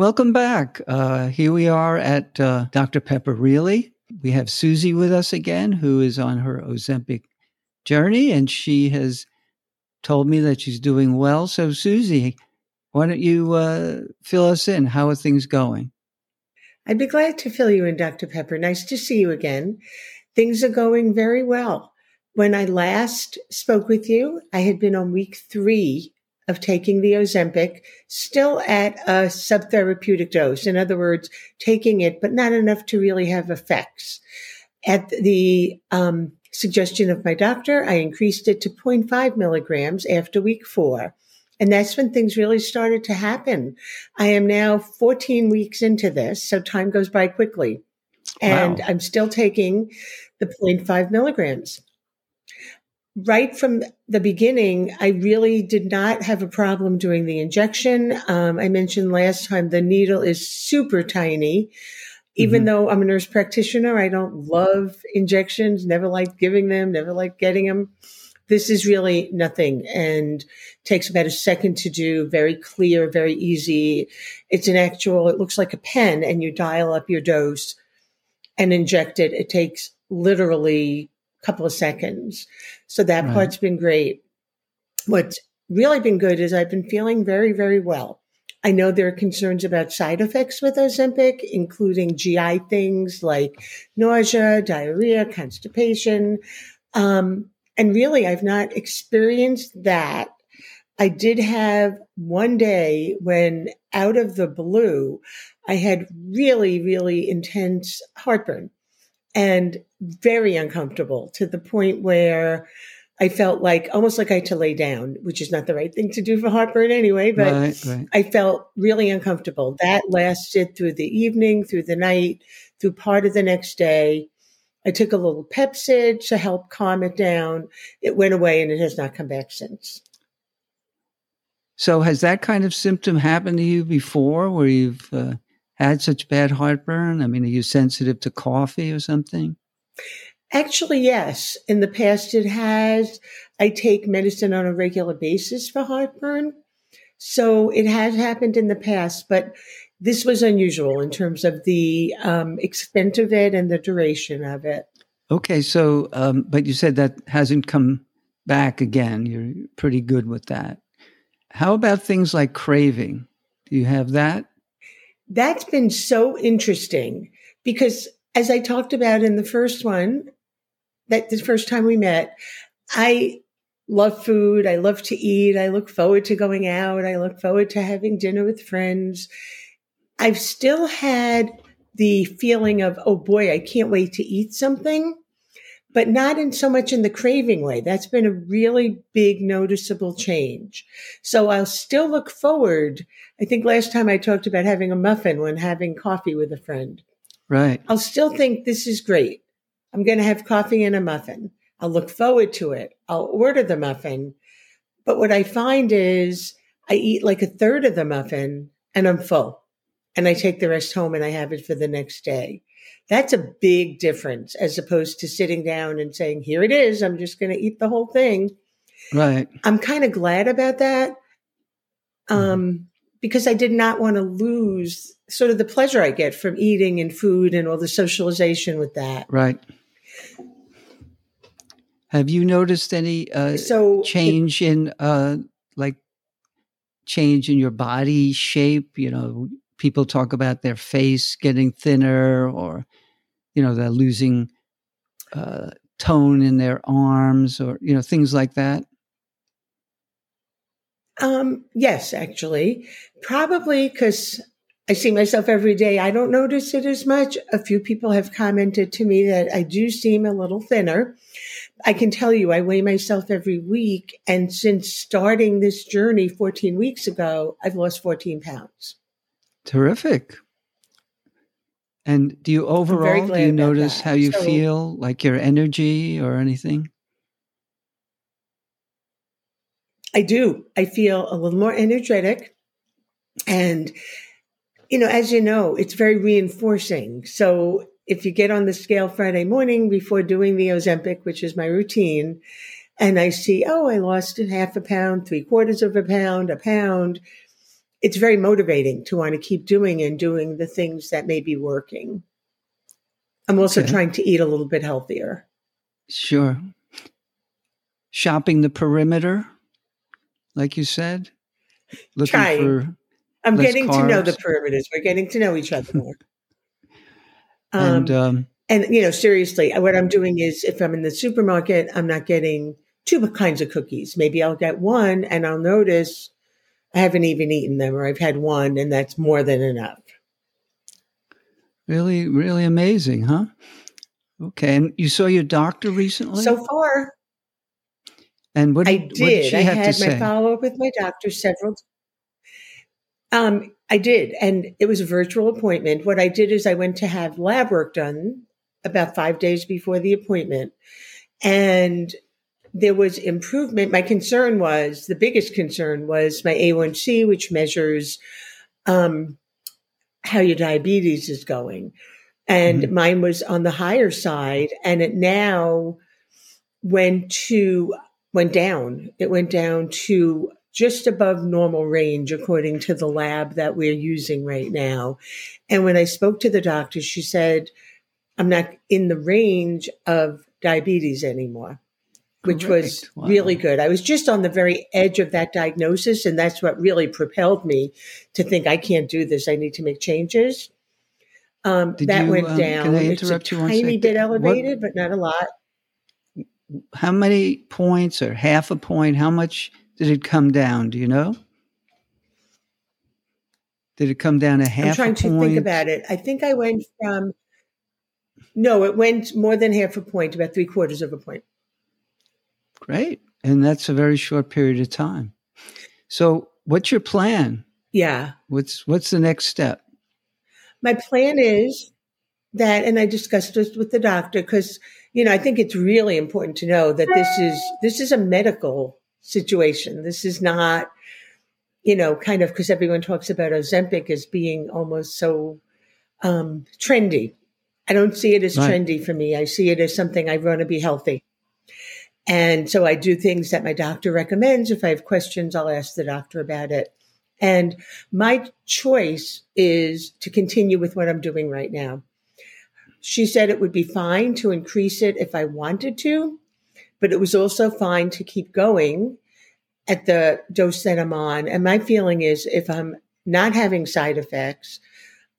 Welcome back. Uh, here we are at uh, Dr. Pepper Really. We have Susie with us again, who is on her Ozempic journey, and she has told me that she's doing well. So, Susie, why don't you uh, fill us in? How are things going? I'd be glad to fill you in, Dr. Pepper. Nice to see you again. Things are going very well. When I last spoke with you, I had been on week three of taking the Ozempic, still at a subtherapeutic dose. In other words, taking it, but not enough to really have effects. At the um, suggestion of my doctor, I increased it to 0.5 milligrams after week four. And that's when things really started to happen. I am now 14 weeks into this, so time goes by quickly. And wow. I'm still taking the 0.5 milligrams right from the beginning, I really did not have a problem doing the injection. Um, I mentioned last time the needle is super tiny. Even mm-hmm. though I'm a nurse practitioner, I don't love injections, never liked giving them, never liked getting them. This is really nothing and takes about a second to do, very clear, very easy. It's an actual, it looks like a pen and you dial up your dose and inject it. It takes literally couple of seconds. So that right. part's been great. What's really been good is I've been feeling very, very well. I know there are concerns about side effects with Ozempic, including GI things like nausea, diarrhea, constipation. Um, and really, I've not experienced that. I did have one day when out of the blue, I had really, really intense heartburn and very uncomfortable to the point where I felt like almost like I had to lay down, which is not the right thing to do for heartburn anyway, but right, right. I felt really uncomfortable. That lasted through the evening, through the night, through part of the next day. I took a little Pepcid to help calm it down. It went away and it has not come back since. So, has that kind of symptom happened to you before where you've uh, had such bad heartburn? I mean, are you sensitive to coffee or something? Actually, yes. In the past, it has. I take medicine on a regular basis for heartburn. So it has happened in the past, but this was unusual in terms of the um, extent of it and the duration of it. Okay. So, um, but you said that hasn't come back again. You're pretty good with that. How about things like craving? Do you have that? That's been so interesting because as I talked about in the first one, that the first time we met, I love food. I love to eat. I look forward to going out. I look forward to having dinner with friends. I've still had the feeling of, oh boy, I can't wait to eat something, but not in so much in the craving way. That's been a really big noticeable change. So I'll still look forward I think last time I talked about having a muffin when having coffee with a friend. Right. I'll still think this is great. I'm going to have coffee and a muffin. I'll look forward to it. I'll order the muffin. But what I find is I eat like a third of the muffin and I'm full. And I take the rest home and I have it for the next day. That's a big difference as opposed to sitting down and saying, here it is. I'm just going to eat the whole thing. Right. I'm kind of glad about that. Mm-hmm. Um, because I did not want to lose sort of the pleasure I get from eating and food and all the socialization with that. Right. Have you noticed any uh, so change it, in uh, like change in your body shape? You know, people talk about their face getting thinner, or you know, they're losing uh, tone in their arms, or you know, things like that. Um, yes, actually, probably because I see myself every day. I don't notice it as much. A few people have commented to me that I do seem a little thinner. I can tell you, I weigh myself every week. And since starting this journey 14 weeks ago, I've lost 14 pounds. Terrific. And do you overall, do you notice that. how you so, feel, like your energy or anything? I do. I feel a little more energetic. And, you know, as you know, it's very reinforcing. So if you get on the scale Friday morning before doing the Ozempic, which is my routine, and I see, oh, I lost half a pound, three quarters of a pound, a pound, it's very motivating to want to keep doing and doing the things that may be working. I'm also okay. trying to eat a little bit healthier. Sure. Shopping the perimeter, like you said. Looking trying. for I'm getting carbs. to know the perimeters. We're getting to know each other more. um, and um, and you know, seriously, what I'm doing is if I'm in the supermarket, I'm not getting two kinds of cookies. Maybe I'll get one, and I'll notice I haven't even eaten them, or I've had one, and that's more than enough. Really, really amazing, huh? Okay, and you saw your doctor recently? So far, and what did, I did. What did I had my follow up with my doctor several. Um, I did, and it was a virtual appointment. What I did is I went to have lab work done about five days before the appointment, and there was improvement. My concern was the biggest concern was my A1C, which measures um, how your diabetes is going. And mm-hmm. mine was on the higher side, and it now went to went down. It went down to just above normal range, according to the lab that we're using right now. And when I spoke to the doctor, she said, I'm not in the range of diabetes anymore which Correct. was wow. really good. I was just on the very edge of that diagnosis, and that's what really propelled me to think I can't do this. I need to make changes. Um, that you, went um, down. Can I interrupt it's a you tiny bit elevated, what, but not a lot. How many points or half a point? How much did it come down? Do you know? Did it come down a half? I'm trying to think about it. I think I went from. No, it went more than half a point, about three quarters of a point. Great. And that's a very short period of time. So, what's your plan? Yeah. What's what's the next step? My plan is that and I discussed this with the doctor cuz you know, I think it's really important to know that this is this is a medical situation. This is not you know, kind of because everyone talks about Ozempic as being almost so um, trendy. I don't see it as right. trendy for me. I see it as something I want to be healthy. And so I do things that my doctor recommends. If I have questions, I'll ask the doctor about it. And my choice is to continue with what I'm doing right now. She said it would be fine to increase it if I wanted to, but it was also fine to keep going at the dose that I'm on. And my feeling is if I'm not having side effects,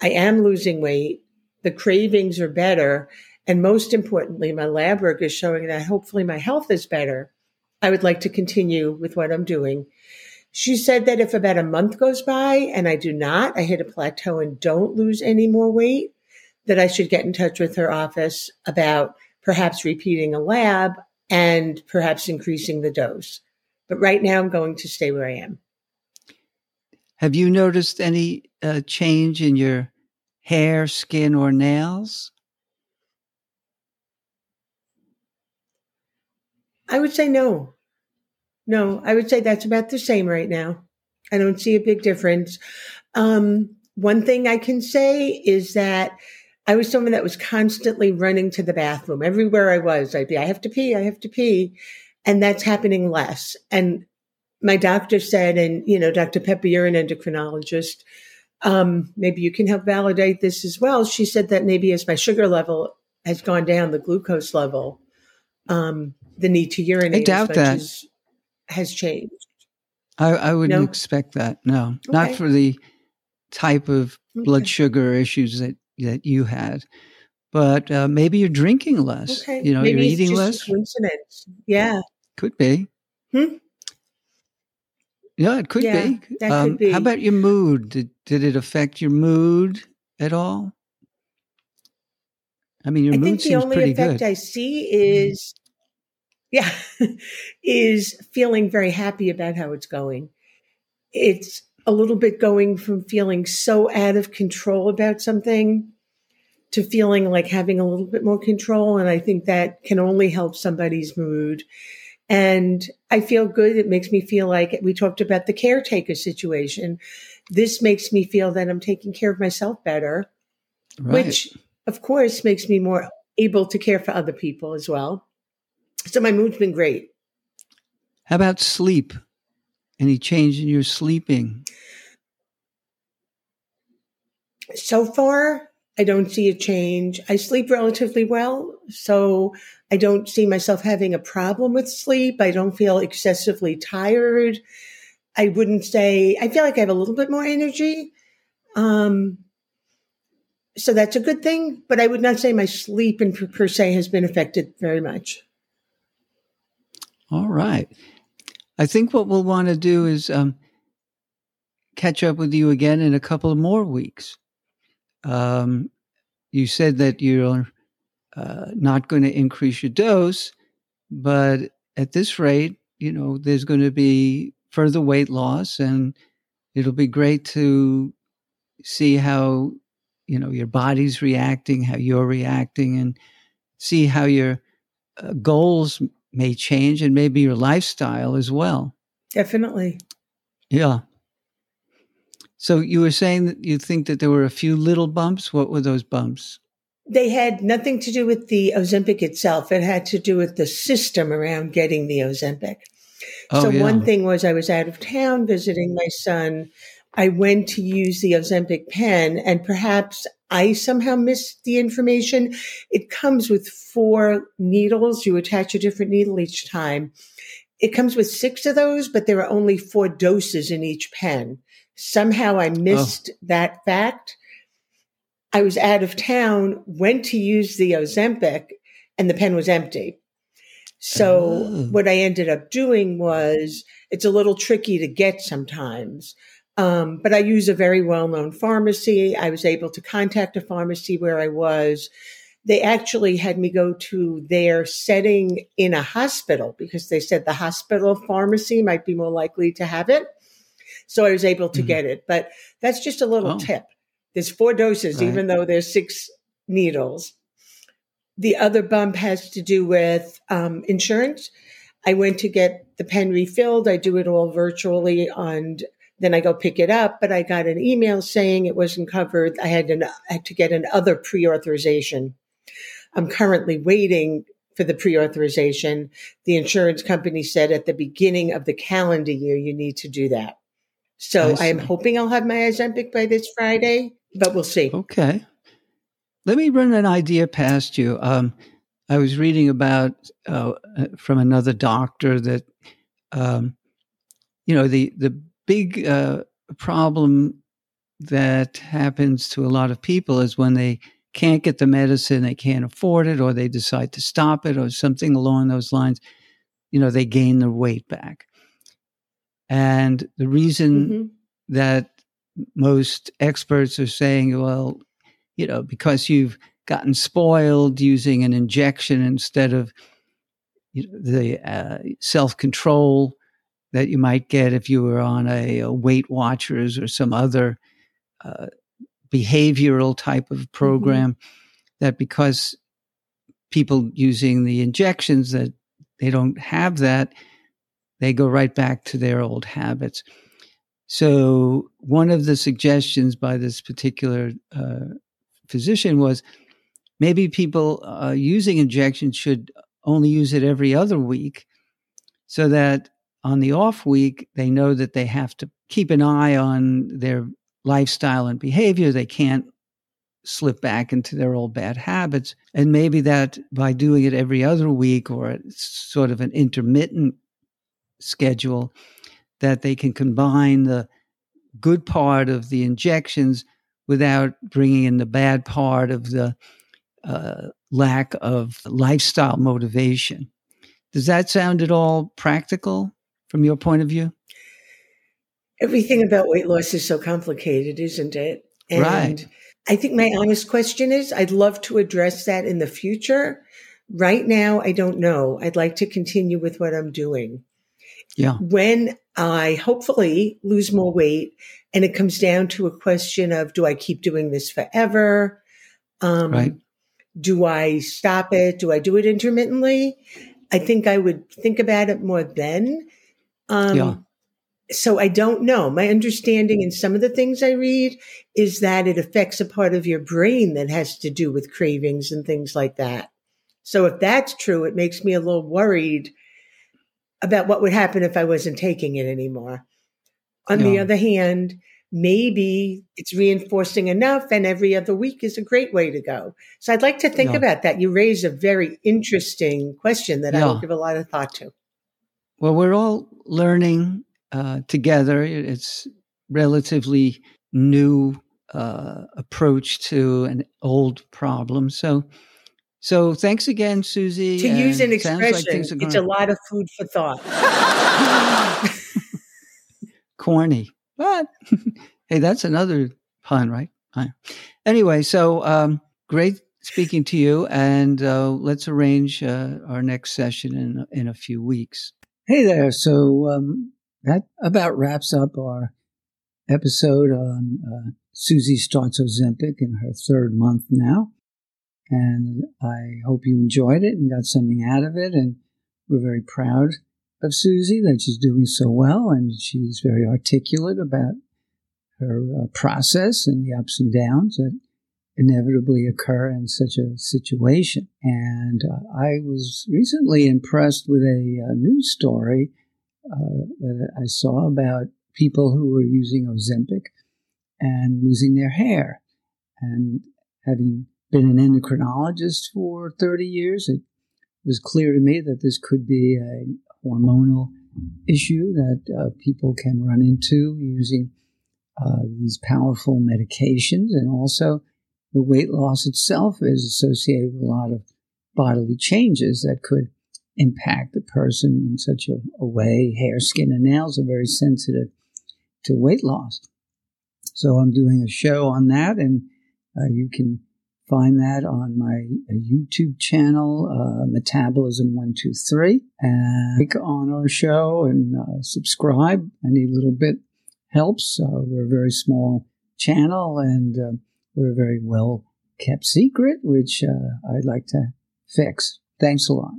I am losing weight, the cravings are better, and most importantly, my lab work is showing that hopefully my health is better. I would like to continue with what I'm doing. She said that if about a month goes by and I do not, I hit a plateau and don't lose any more weight, that I should get in touch with her office about perhaps repeating a lab and perhaps increasing the dose. But right now, I'm going to stay where I am. Have you noticed any uh, change in your hair, skin, or nails? I would say no. No, I would say that's about the same right now. I don't see a big difference. Um, one thing I can say is that I was someone that was constantly running to the bathroom everywhere I was. I'd be, I have to pee, I have to pee. And that's happening less. And my doctor said, and you know, Dr. Pepper, you're an endocrinologist. Um, maybe you can help validate this as well. She said that maybe as my sugar level has gone down, the glucose level, um, the need to urinate. I doubt that has changed. I, I wouldn't no? expect that. No, okay. not for the type of okay. blood sugar issues that that you had. But uh, maybe you're drinking less. Okay. You know, maybe you're eating less. coincidence. Yeah. Could be. Hmm? Yeah, it could yeah, be. That um, could be. How about your mood? Did did it affect your mood at all? I mean, your I mood seems pretty good. the only effect I see is yeah, is feeling very happy about how it's going. It's a little bit going from feeling so out of control about something to feeling like having a little bit more control. And I think that can only help somebody's mood. And I feel good. It makes me feel like we talked about the caretaker situation. This makes me feel that I'm taking care of myself better, right. which of course makes me more able to care for other people as well. So my mood's been great. How about sleep? Any change in your sleeping? So far, I don't see a change. I sleep relatively well, so I don't see myself having a problem with sleep. I don't feel excessively tired. I wouldn't say, I feel like I have a little bit more energy. Um, so that's a good thing, but I would not say my sleep in, per se has been affected very much. All right. I think what we'll want to do is um, catch up with you again in a couple of more weeks. Um, you said that you're uh, not going to increase your dose, but at this rate, you know, there's going to be further weight loss, and it'll be great to see how you know your body's reacting, how you're reacting, and see how your uh, goals may change, and maybe your lifestyle as well. Definitely. Yeah. So you were saying that you think that there were a few little bumps. What were those bumps? They had nothing to do with the Ozempic itself. It had to do with the system around getting the Ozempic. Oh, so yeah. one thing was I was out of town visiting my son. I went to use the Ozempic pen and perhaps I somehow missed the information. It comes with four needles. You attach a different needle each time. It comes with six of those, but there are only four doses in each pen. Somehow I missed oh. that fact. I was out of town, went to use the Ozempic, and the pen was empty. So oh. what I ended up doing was it's a little tricky to get sometimes. Um, but I use a very well known pharmacy. I was able to contact a pharmacy where I was. They actually had me go to their setting in a hospital because they said the hospital pharmacy might be more likely to have it. So I was able to mm-hmm. get it. But that's just a little oh. tip. There's four doses, right. even though there's six needles. The other bump has to do with um, insurance. I went to get the pen refilled. I do it all virtually and then I go pick it up, but I got an email saying it wasn't covered. I had, an, I had to get another pre-authorization. I'm currently waiting for the pre-authorization. The insurance company said at the beginning of the calendar year, you need to do that. So I, I am hoping I'll have my Ozempic by this Friday, but we'll see. Okay. Let me run an idea past you. Um, I was reading about uh, from another doctor that um, you know the the big uh, problem that happens to a lot of people is when they can't get the medicine, they can't afford it, or they decide to stop it, or something along those lines. You know, they gain their weight back. And the reason mm-hmm. that most experts are saying, well, you know, because you've gotten spoiled using an injection instead of you know, the uh, self control that you might get if you were on a, a Weight Watchers or some other uh, behavioral type of mm-hmm. program, mm-hmm. that because people using the injections that they don't have that they go right back to their old habits. So, one of the suggestions by this particular uh, physician was maybe people uh, using injections should only use it every other week so that on the off week, they know that they have to keep an eye on their lifestyle and behavior. They can't slip back into their old bad habits. And maybe that by doing it every other week or sort of an intermittent schedule that they can combine the good part of the injections without bringing in the bad part of the uh, lack of lifestyle motivation. Does that sound at all practical from your point of view? Everything about weight loss is so complicated, isn't it? And right. I think my honest question is I'd love to address that in the future. Right now, I don't know. I'd like to continue with what I'm doing. Yeah. When I hopefully lose more weight and it comes down to a question of do I keep doing this forever? Um, right. Do I stop it? Do I do it intermittently? I think I would think about it more then. Um, yeah. So I don't know. My understanding in some of the things I read is that it affects a part of your brain that has to do with cravings and things like that. So if that's true, it makes me a little worried about what would happen if I wasn't taking it anymore. On the other hand, maybe it's reinforcing enough and every other week is a great way to go. So I'd like to think yeah. about that. You raise a very interesting question that yeah. I will give a lot of thought to. Well, we're all learning uh, together. It's relatively new uh, approach to an old problem. So, so thanks again, Susie. To use an expression, like it's a lot of food for thought. Corny, but hey, that's another pun, right? Anyway, so um, great speaking to you, and uh, let's arrange uh, our next session in in a few weeks. Hey there. So um, that about wraps up our episode on uh, Susie starts Ozempic in her third month now. And I hope you enjoyed it and got something out of it. And we're very proud of Susie that she's doing so well and she's very articulate about her uh, process and the ups and downs that inevitably occur in such a situation. And uh, I was recently impressed with a, a news story uh, that I saw about people who were using Ozempic and losing their hair. And having been an endocrinologist for 30 years, it was clear to me that this could be a hormonal issue that uh, people can run into using uh, these powerful medications. And also, the weight loss itself is associated with a lot of bodily changes that could impact the person in such a, a way. Hair, skin, and nails are very sensitive to weight loss. So I'm doing a show on that, and uh, you can find that on my uh, YouTube channel, uh, Metabolism One Two Three, and click on our show and uh, subscribe. Any little bit helps. Uh, we're a very small channel, and uh, we're a very well kept secret, which uh, I'd like to fix. Thanks a lot.